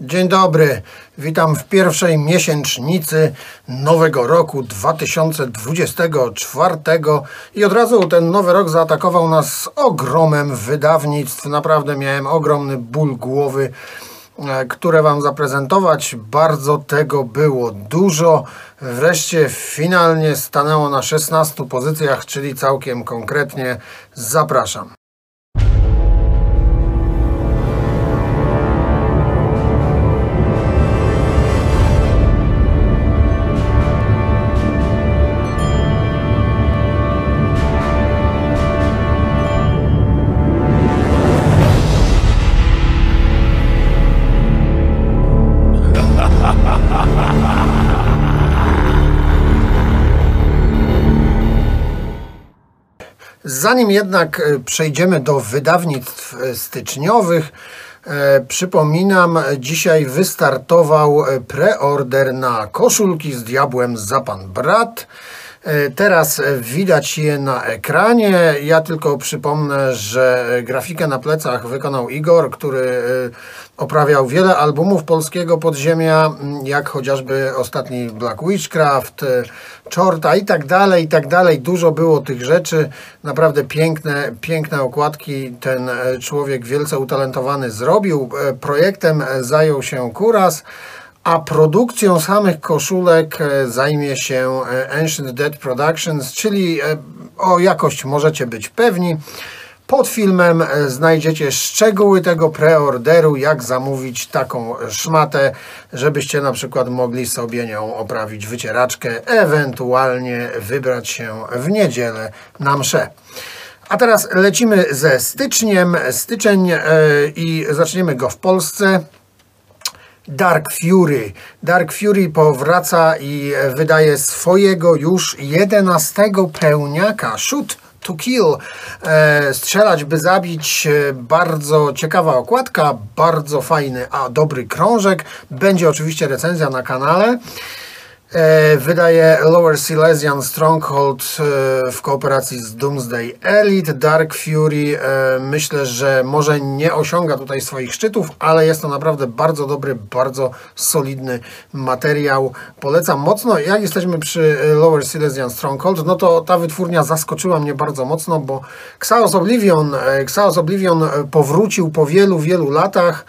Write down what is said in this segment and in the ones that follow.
Dzień dobry, witam w pierwszej miesięcznicy nowego roku 2024 i od razu ten nowy rok zaatakował nas z ogromem wydawnictw. Naprawdę miałem ogromny ból głowy, e, które Wam zaprezentować. Bardzo tego było dużo. Wreszcie finalnie stanęło na 16 pozycjach, czyli całkiem konkretnie zapraszam. Zanim jednak e, przejdziemy do wydawnictw e, styczniowych, e, przypominam, dzisiaj wystartował preorder na koszulki z diabłem za pan brat. Teraz widać je na ekranie. Ja tylko przypomnę, że grafikę na plecach wykonał Igor, który oprawiał wiele albumów polskiego podziemia, jak chociażby ostatni Black Witchcraft, Czorta i tak dalej, i tak dalej. Dużo było tych rzeczy. Naprawdę piękne, piękne okładki ten e, człowiek wielce utalentowany zrobił. E, projektem zajął się Kuras, a produkcją samych koszulek e, zajmie się Ancient Dead Productions, czyli o jakość możecie być pewni. Pod filmem e, znajdziecie szczegóły tego preorderu, jak zamówić taką szmatę, żebyście na przykład mogli sobie nią oprawić wycieraczkę, ewentualnie wybrać się w niedzielę na mszę. A teraz lecimy ze styczniem. Styczeń i zaczniemy go w Polsce. Dark Fury. Dark Fury powraca i wydaje swojego już 11 pełniaka. Shoot to Kill, e, strzelać by zabić, e, bardzo ciekawa okładka, bardzo fajny, a dobry krążek. Będzie oczywiście recenzja na kanale. E, wydaje Lower Silesian Stronghold e, w kooperacji z Doomsday Elite. Dark Fury e, myślę, że może nie osiąga tutaj swoich szczytów, ale jest to naprawdę bardzo dobry, bardzo solidny materiał. Polecam mocno. Jak jesteśmy przy Lower Silesian Stronghold, no to ta wytwórnia zaskoczyła mnie bardzo mocno, bo Xaos Oblivion, Xaos Oblivion powrócił po wielu, wielu latach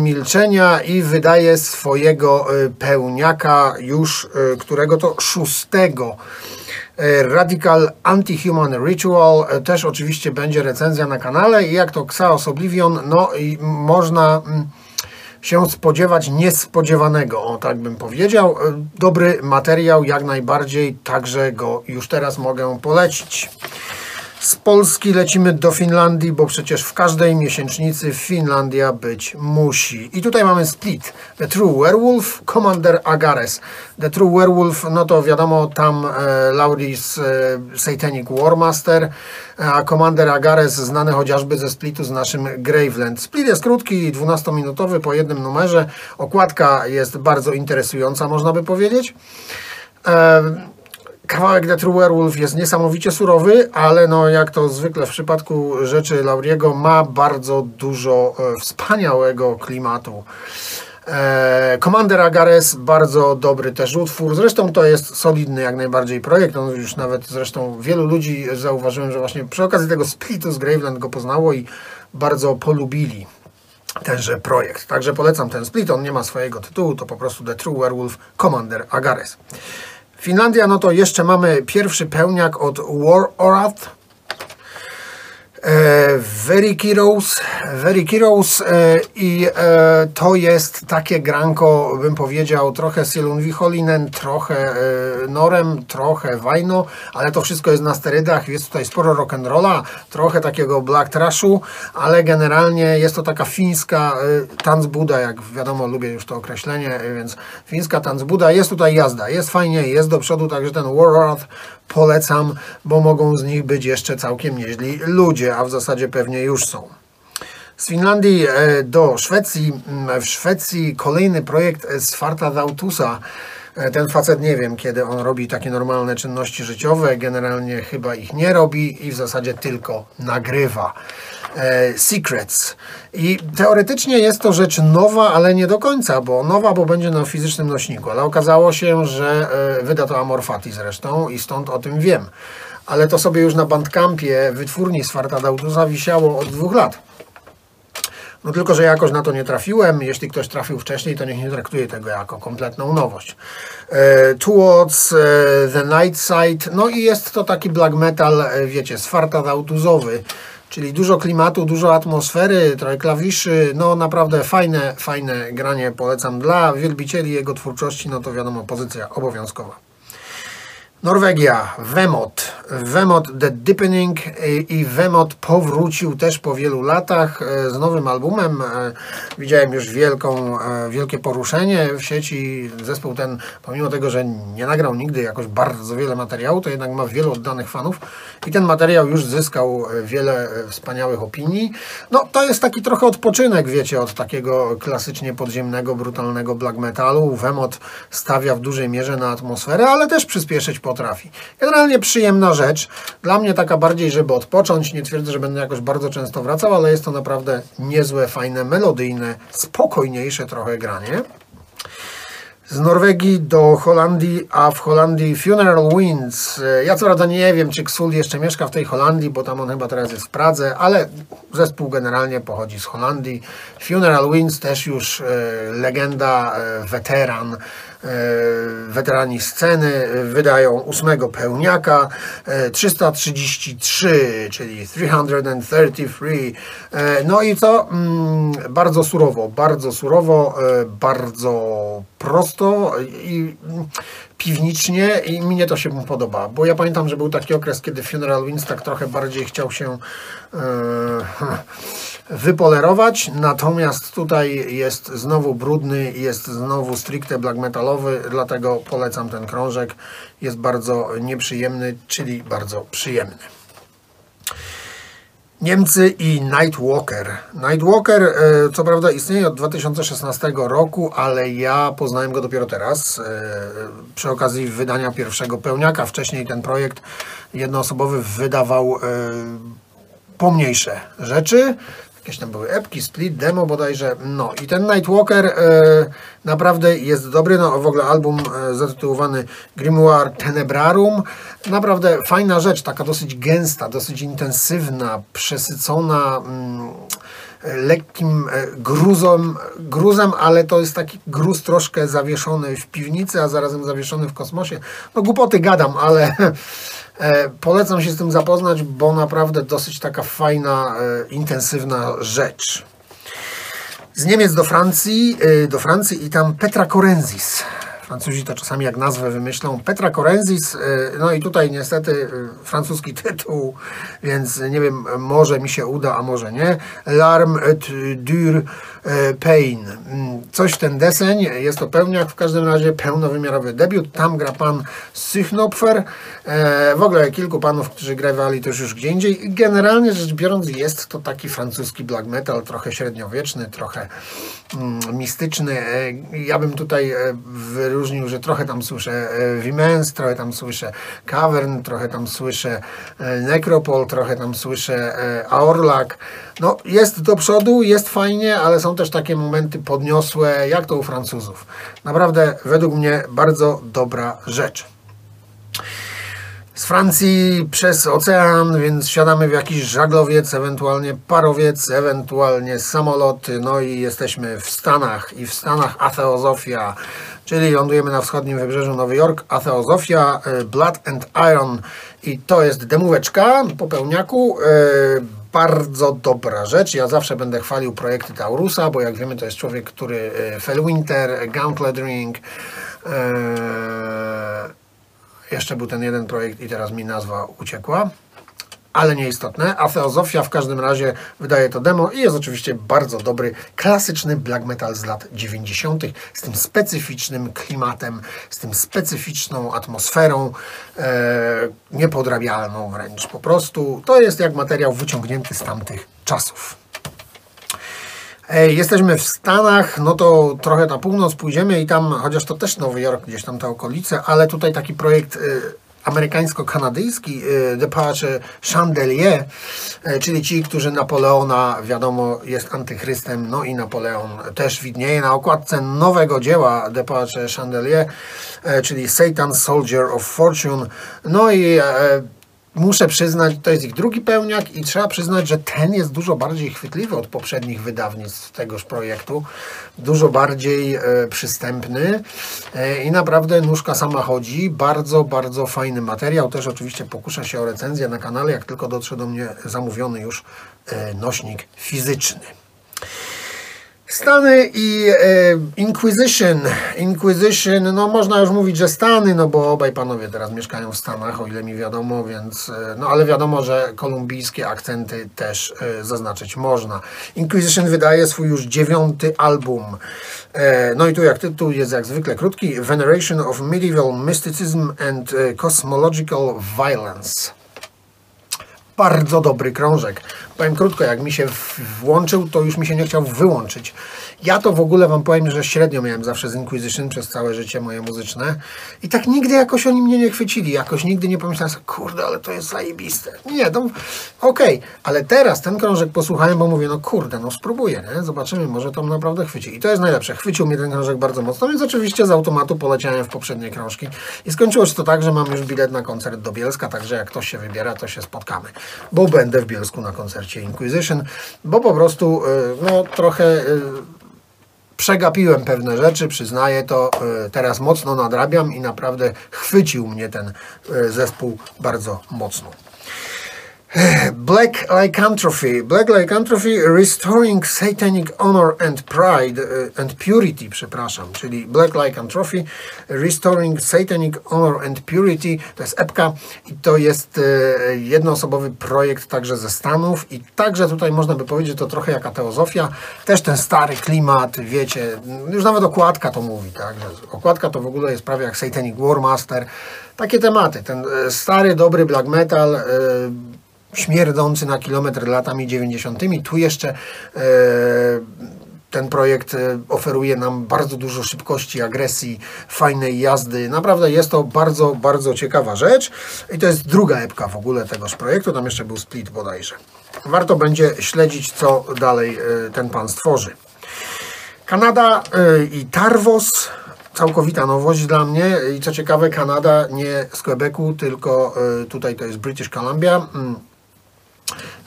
milczenia i wydaje swojego pełniaka już E, którego to szóstego e, Radical Anti-Human Ritual, e, też oczywiście będzie recenzja na kanale i jak to Xaos Oblivion, no i można mm, się spodziewać niespodziewanego, o tak bym powiedział. Dobry materiał, jak najbardziej, także go już teraz mogę polecić. Z Polski lecimy do Finlandii, bo przecież w każdej miesięcznicy Finlandia być musi. I tutaj mamy split. The True Werewolf, Commander Agares. The True Werewolf, no to wiadomo, tam e, Lauris e, Satanic Warmaster, a Commander Agares znany chociażby ze splitu z naszym Graveland. Split jest krótki, 12-minutowy po jednym numerze. Okładka jest bardzo interesująca, można by powiedzieć. E, Kawałek The True Werewolf jest niesamowicie surowy, ale no jak to zwykle w przypadku rzeczy Lauriego ma bardzo dużo e, wspaniałego klimatu. E, Commander Agares, bardzo dobry też utwór. Zresztą to jest solidny jak najbardziej projekt. On już nawet zresztą wielu ludzi zauważyłem, że właśnie przy okazji tego splitu z Graveland go poznało i bardzo polubili tenże projekt. Także polecam ten split. On nie ma swojego tytułu, to po prostu The True Werewolf Commander Agares. Finlandia, no to jeszcze mamy pierwszy pełniak od War Orath, E, Very Heroes, Very Heroes e, i e, to jest takie granko, bym powiedział, trochę Silun Viholinen, trochę Norem, trochę Wajno, ale to wszystko jest na sterydach, jest tutaj sporo rock'n'rolla, trochę takiego black trashu, ale generalnie jest to taka fińska tanzbuda, jak wiadomo, lubię już to określenie, więc fińska tanzbuda, jest tutaj jazda, jest fajnie, jest do przodu, także ten War polecam, bo mogą z nich być jeszcze całkiem nieźli ludzie, a w zasadzie pewnie już są. Z Finlandii e, do Szwecji. Mm, w Szwecji kolejny projekt z Farta Dautusa. E, ten facet nie wiem, kiedy on robi takie normalne czynności życiowe. Generalnie chyba ich nie robi i w zasadzie tylko nagrywa. e, Secrets. I teoretycznie jest to rzecz nowa, ale nie do końca, bo nowa, bo będzie na fizycznym nośniku, ale okazało się, że e, wyda to Amorfati zresztą i stąd o tym wiem. Ale to sobie już na Bandcampie wytwórni z Fartadautusa wisiało od dwóch lat. No tylko, że jakoś na to nie trafiłem. Jeśli ktoś trafił wcześniej, to niech nie traktuje tego jako kompletną nowość. E, Towards e, the Night Side. No i jest to taki black metal, e, wiecie, sfartadautuzowy. Czyli dużo klimatu, dużo atmosfery, trochę klawiszy, no naprawdę fajne, fajne granie polecam dla wielbicieli jego twórczości, no to wiadomo, pozycja obowiązkowa. Norwegia, Wemot. Wemot The Deepening i Wemot powrócił też po wielu latach e, z nowym albumem. E, widziałem już wielką, wielkie poruszenie w sieci. Zespół ten, pomimo tego, że nie nagrał nigdy jakoś bardzo wiele materiału, to jednak ma wielu oddanych fanów i ten materiał już zyskał wiele wspaniałych opinii. No to jest taki trochę odpoczynek, wiecie, od takiego klasycznie podziemnego, brutalnego black metalu. Wemot stawia w dużej mierze na atmosferę, ale też przyspieszyć potrafi. Generalnie przyjemna rzecz. Dla mnie taka bardziej, żeby odpocząć. Nie twierdzę, że będę jakoś bardzo często wracał, ale jest to naprawdę niezłe, fajne, melodyjne, spokojniejsze trochę granie z Norwegii do Holandii, a w Holandii Funeral Winds. Ja co prawda nie wiem, czy Ksul jeszcze mieszka w tej Holandii, bo tam on chyba teraz jest w Pradze, ale zespół generalnie pochodzi z Holandii. Funeral Winds też już e, legenda, e, weteran, e, weterani sceny wydają ósmego pełniaka 333, czyli 333. No i co? Mm, bardzo surowo, bardzo surowo, bardzo prosto i piwnicznie i mnie to się podoba, bo ja pamiętam, że był taki okres, kiedy Funeral Winds tak trochę bardziej chciał się e, wypolerować, natomiast tutaj jest znowu brudny, jest znowu stricte black metalowy, dlatego polecam ten krążek, jest bardzo nieprzyjemny, czyli bardzo przyjemny. Niemcy i Nightwalker. Nightwalker, e, co prawda, istnieje od 2016 roku, ale ja poznałem go dopiero teraz, e, przy okazji wydania pierwszego pełniaka. Wcześniej ten projekt jednoosobowy wydawał e, pomniejsze rzeczy jakieś tam były epki, split, demo bodajże. No i ten Nightwalker e, naprawdę jest dobry. No w ogóle album e, zatytułowany Grimoire Tenebrarum. Naprawdę fajna rzecz, taka dosyć gęsta, dosyć intensywna, przesycona. Mm, lekkim e, gruzem, gruzem, ale to jest taki gruz troszkę zawieszony w piwnicy, a zarazem zawieszony w kosmosie. No głupoty gadam, ale E, polecam się z tym zapoznać, bo naprawdę dosyć taka fajna, e, intensywna rzecz. Z Niemiec do Francji, e, do Francji i tam Petra Corenzis. Francuzi to czasami jak nazwę wymyślą. Petra Corenzis, no i tutaj niestety francuski tytuł, więc nie wiem, może mi się uda, a może nie. L'arme et dur pain. Mm, coś ten deseń, jest to pełniak, w każdym razie pełnowymiarowy debiut. Tam gra pan Sychnopfer. W ogóle kilku panów, którzy grywali też już gdzie indziej. Generalnie rzecz biorąc jest to taki francuski black metal, trochę średniowieczny, trochę mm, mistyczny. Ja bym tutaj wyróżnił wyróżnił, że trochę tam słyszę Wimens, trochę tam słyszę Cavern, trochę tam słyszę e, Necropol, trochę tam słyszę e, Aorlak. No jest do przodu, jest fajnie, ale są też takie momenty podniosłe, jak to u Francuzów. Naprawdę według mnie bardzo dobra rzecz z Francji przez ocean, więc siadamy w jakiś żaglowiec, ewentualnie parowiec, ewentualnie samoloty, no i jesteśmy w Stanach i w Stanach Atheozofia, czyli lądujemy na wschodnim wybrzeżu Nowy Jork, Atheozofia, e, Blood and Iron i to jest demóweczka po pełniaku, e, bardzo dobra rzecz. Ja zawsze będę chwalił projekty Taurusa, bo jak wiemy to jest człowiek, który e, Fellwinter, Gauntlet Ring, jeszcze był ten jeden projekt i teraz mi nazwa uciekła. Ale nieistotne, a Theozofia w każdym razie wydaje to demo i jest oczywiście bardzo dobry, klasyczny black metal z lat 90. z tym specyficznym klimatem, z tym specyficzną atmosferą, e, niepodrabialną wręcz po prostu. To jest jak materiał wyciągnięty z tamtych czasów. Jesteśmy w Stanach, no to trochę na północ pójdziemy i tam, chociaż to też Nowy Jork, gdzieś tam te okolice, ale tutaj taki projekt y, amerykańsko-kanadyjski Departure Chandelier, czyli ci, którzy Napoleona, wiadomo, jest antychrystem, no i Napoleon też widnieje na okładce nowego dzieła Departure Chandelier, czyli Satan Soldier of Fortune. No i muszę przyznać, to jest ich drugi pełniak i trzeba przyznać, że ten jest dużo bardziej chwytliwy od poprzednich wydawnictw tegoż projektu, dużo bardziej e, przystępny e, i naprawdę nóżka sama chodzi. Bardzo, bardzo fajny materiał. Też oczywiście pokuszę się o recenzję na kanale, jak tylko dotrze do mnie zamówiony już e, nośnik fizyczny. Stany i e, Inquisition. Inquisition, no można już mówić, że Stany, no bo obaj panowie teraz mieszkają w Stanach, o ile mi wiadomo, więc, e, no ale wiadomo, że kolumbijskie akcenty też e, zaznaczyć można. Inquisition wydaje swój już dziewiąty album. E, no i tu jak tytuł jest jak zwykle krótki, Veneration of Medieval Mysticism and e, Cosmological Violence bardzo dobry krążek. Powiem krótko, jak mi się włączył, to już mi się nie chciał wyłączyć. Ja to w ogóle Wam powiem, że średnio miałem zawsze z Inquisition przez całe życie moje muzyczne i tak nigdy jakoś oni mnie nie chwycili, jakoś nigdy nie pomyślałem sobie, kurde, ale to jest zajebiste. Nie, to okej, okay. ale teraz ten krążek posłuchałem, bo mówię, no kurde, no spróbuję, nie? zobaczymy, może to naprawdę chwyci. I to jest najlepsze, chwycił mnie ten krążek bardzo mocno, więc oczywiście z automatu poleciałem w poprzednie krążki i skończyło się to tak, że mam już bilet na koncert do Bielska, także jak ktoś się wybiera, to się spotkamy, bo będę w Bielsku na koncercie Inquisition, bo po prostu, y, no trochę y, przegapiłem pewne rzeczy, przyznaję to, e, teraz mocno nadrabiam i naprawdę chwycił mnie ten e, zespół bardzo mocno. Black Lycanthropy. Black Lycanthropy Restoring Satanic Honor and Pride uh, and Purity, przepraszam, czyli Black Lycanthropy Restoring Satanic Honor and Purity. To jest epka i to jest e, jednoosobowy projekt także ze Stanów i także tutaj można by powiedzieć, to trochę jak teozofia. Też ten stary klimat, wiecie, już nawet okładka to mówi, tak? Okładka to w ogóle jest prawie jak Satanic War Master. Takie tematy. Ten e, stary, dobry black metal, e, śmierdzący na kilometr latami 90. Tu jeszcze e, ten projekt e, oferuje nam bardzo dużo szybkości, agresji, fajnej jazdy. Naprawdę jest to bardzo, bardzo ciekawa rzecz. I to jest druga epka w ogóle tegoż projektu. Tam jeszcze był split bodajże. Warto będzie śledzić, co dalej e, ten pan stworzy. Kanada i Tarvos całkowita nowość dla mnie i co ciekawe Kanada nie z Quebecu, tylko tutaj to jest British Columbia.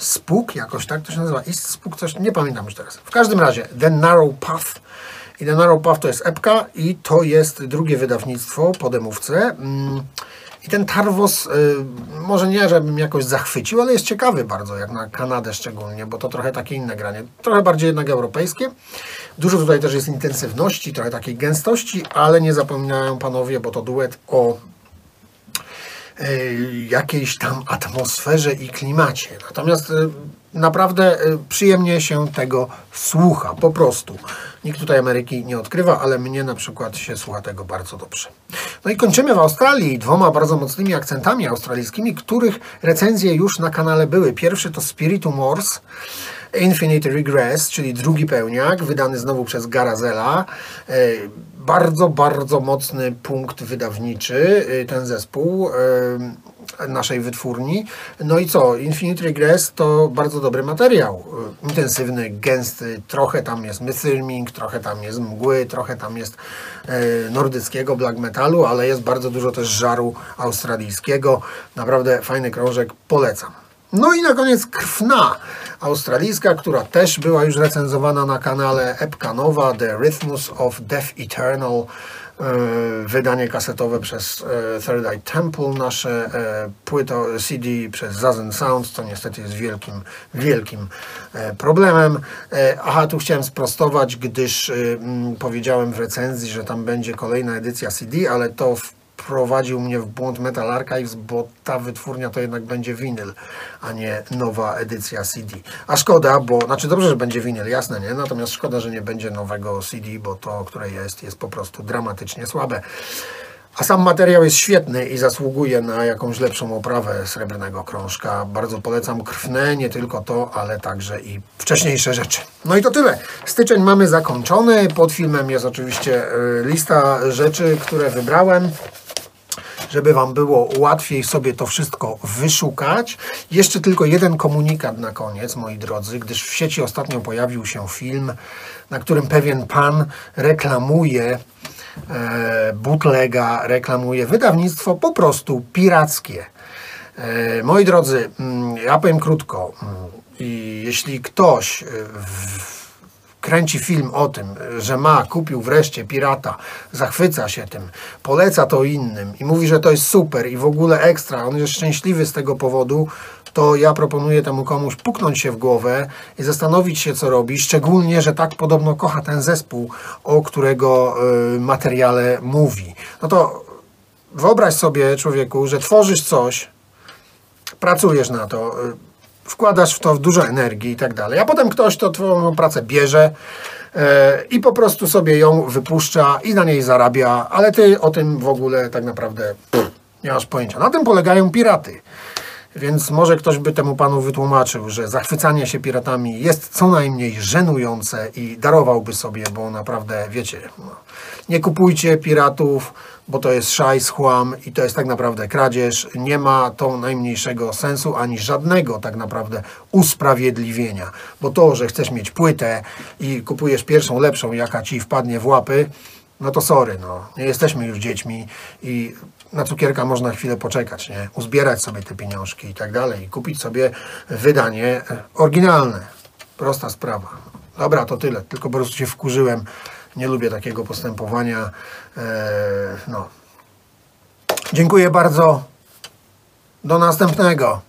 Spuk, jakoś tak to się nazywa, Ist Spuk, coś, nie pamiętam już teraz. W każdym razie, The Narrow Path. I The Narrow Path to jest epka i to jest drugie wydawnictwo po demówce. Mm, I ten Tarvos, y, może nie, żebym jakoś zachwycił, ale jest ciekawy bardzo, jak na Kanadę szczególnie, bo to trochę takie inne granie. Trochę bardziej jednak europejskie. Dużo tutaj też jest intensywności, trochę takiej gęstości, ale nie zapominają panowie, bo to duet o jakiejś tam atmosferze i klimacie. Natomiast e, naprawdę e, przyjemnie się tego słucha, po prostu. Nikt tutaj Ameryki nie odkrywa, ale mnie na przykład się słucha tego bardzo dobrze. No i kończymy w Australii dwoma bardzo mocnymi akcentami australijskimi, których recenzje już na kanale były. Pierwszy to Spiritum Wars, Infinite Regress, czyli drugi pełniak, wydany znowu przez Garazela. E, bardzo, bardzo mocny punkt wydawniczy e, ten zespół e, naszej wytwórni. No i co? Infinite Regress to bardzo dobry materiał. Intensywny, gęsty, trochę tam jest mythilming, trochę tam jest mgły, trochę tam jest nordyckiego black metalu, ale jest bardzo dużo też żaru australijskiego. Naprawdę fajny krążek, polecam. No i na koniec Krwna, australijska, która też była już recenzowana na kanale Epka Nowa, The Rhythmus of Death Eternal, e, wydanie kasetowe przez e, Third Eye Temple, nasze e, płyto CD przez Zazen Sounds, co niestety jest wielkim, wielkim problemem. Aha, tu chciałem sprostować, gdyż powiedziałem w recenzji, że tam będzie kolejna edycja CD, ale to w wprowadził mnie w błąd Metal Archives, bo ta wytwórnia to jednak będzie winyl, a nie nowa edycja CD. A szkoda, bo, znaczy dobrze, że będzie winyl, jasne, nie? Natomiast szkoda, że nie będzie nowego CD, bo to, które jest, jest po prostu dramatycznie słabe. A sam materiał jest świetny i zasługuje na jakąś lepszą oprawę srebrnego krążka. Bardzo polecam krwne, nie tylko to, ale także i wcześniejsze rzeczy. No i to tyle. Styczeń mamy zakończony. Pod filmem jest oczywiście y, lista rzeczy, które wybrałem żeby Wam było łatwiej sobie to wszystko wyszukać. Jeszcze tylko jeden komunikat na koniec, moi drodzy, gdyż w sieci ostatnio pojawił się film, na którym pewien pan reklamuje e, bootlega, reklamuje wydawnictwo po prostu pirackie. E, moi drodzy, mm, ja powiem krótko. mm, I jeśli ktoś e, w, kręci film o tym, że ma, kupił wreszcie pirata, zachwyca się tym, poleca to innym i mówi, że to jest super i w ogóle ekstra, on jest szczęśliwy z tego powodu, to ja proponuję temu komuś puknąć się w głowę i zastanowić się, co robi, szczególnie, że tak podobno kocha ten zespół, o którego y, materiale mówi. No to wyobraź sobie, człowieku, że tworzysz coś, pracujesz na to, y, wkładasz w to dużo energii i tak dalej, a potem ktoś to twoją pracę bierze e, i po prostu sobie ją wypuszcza i na niej zarabia, ale ty o tym w ogóle tak naprawdę nie masz pojęcia. Na tym polegają piraty. Więc może ktoś by temu panu wytłumaczył, że zachwycanie się piratami jest co najmniej żenujące i darowałby sobie, bo naprawdę, wiecie, no, nie kupujcie piratów, bo to jest szajs, chłam i to jest tak naprawdę kradzież. Nie ma to najmniejszego sensu, ani żadnego tak naprawdę usprawiedliwienia. Bo to, że chcesz mieć płytę i kupujesz pierwszą lepszą, jaka ci wpadnie w łapy, no to sorry, no. Nie jesteśmy już dziećmi i na cukierka można chwilę poczekać, nie? Uzbierać sobie te pieniążki i tak dalej. I kupić sobie wydanie e, oryginalne. Prosta sprawa. Dobra, to tyle. Tylko po prostu się wkurzyłem. Nie lubię takiego postępowania. Eee, no. Dziękuję bardzo. Do następnego.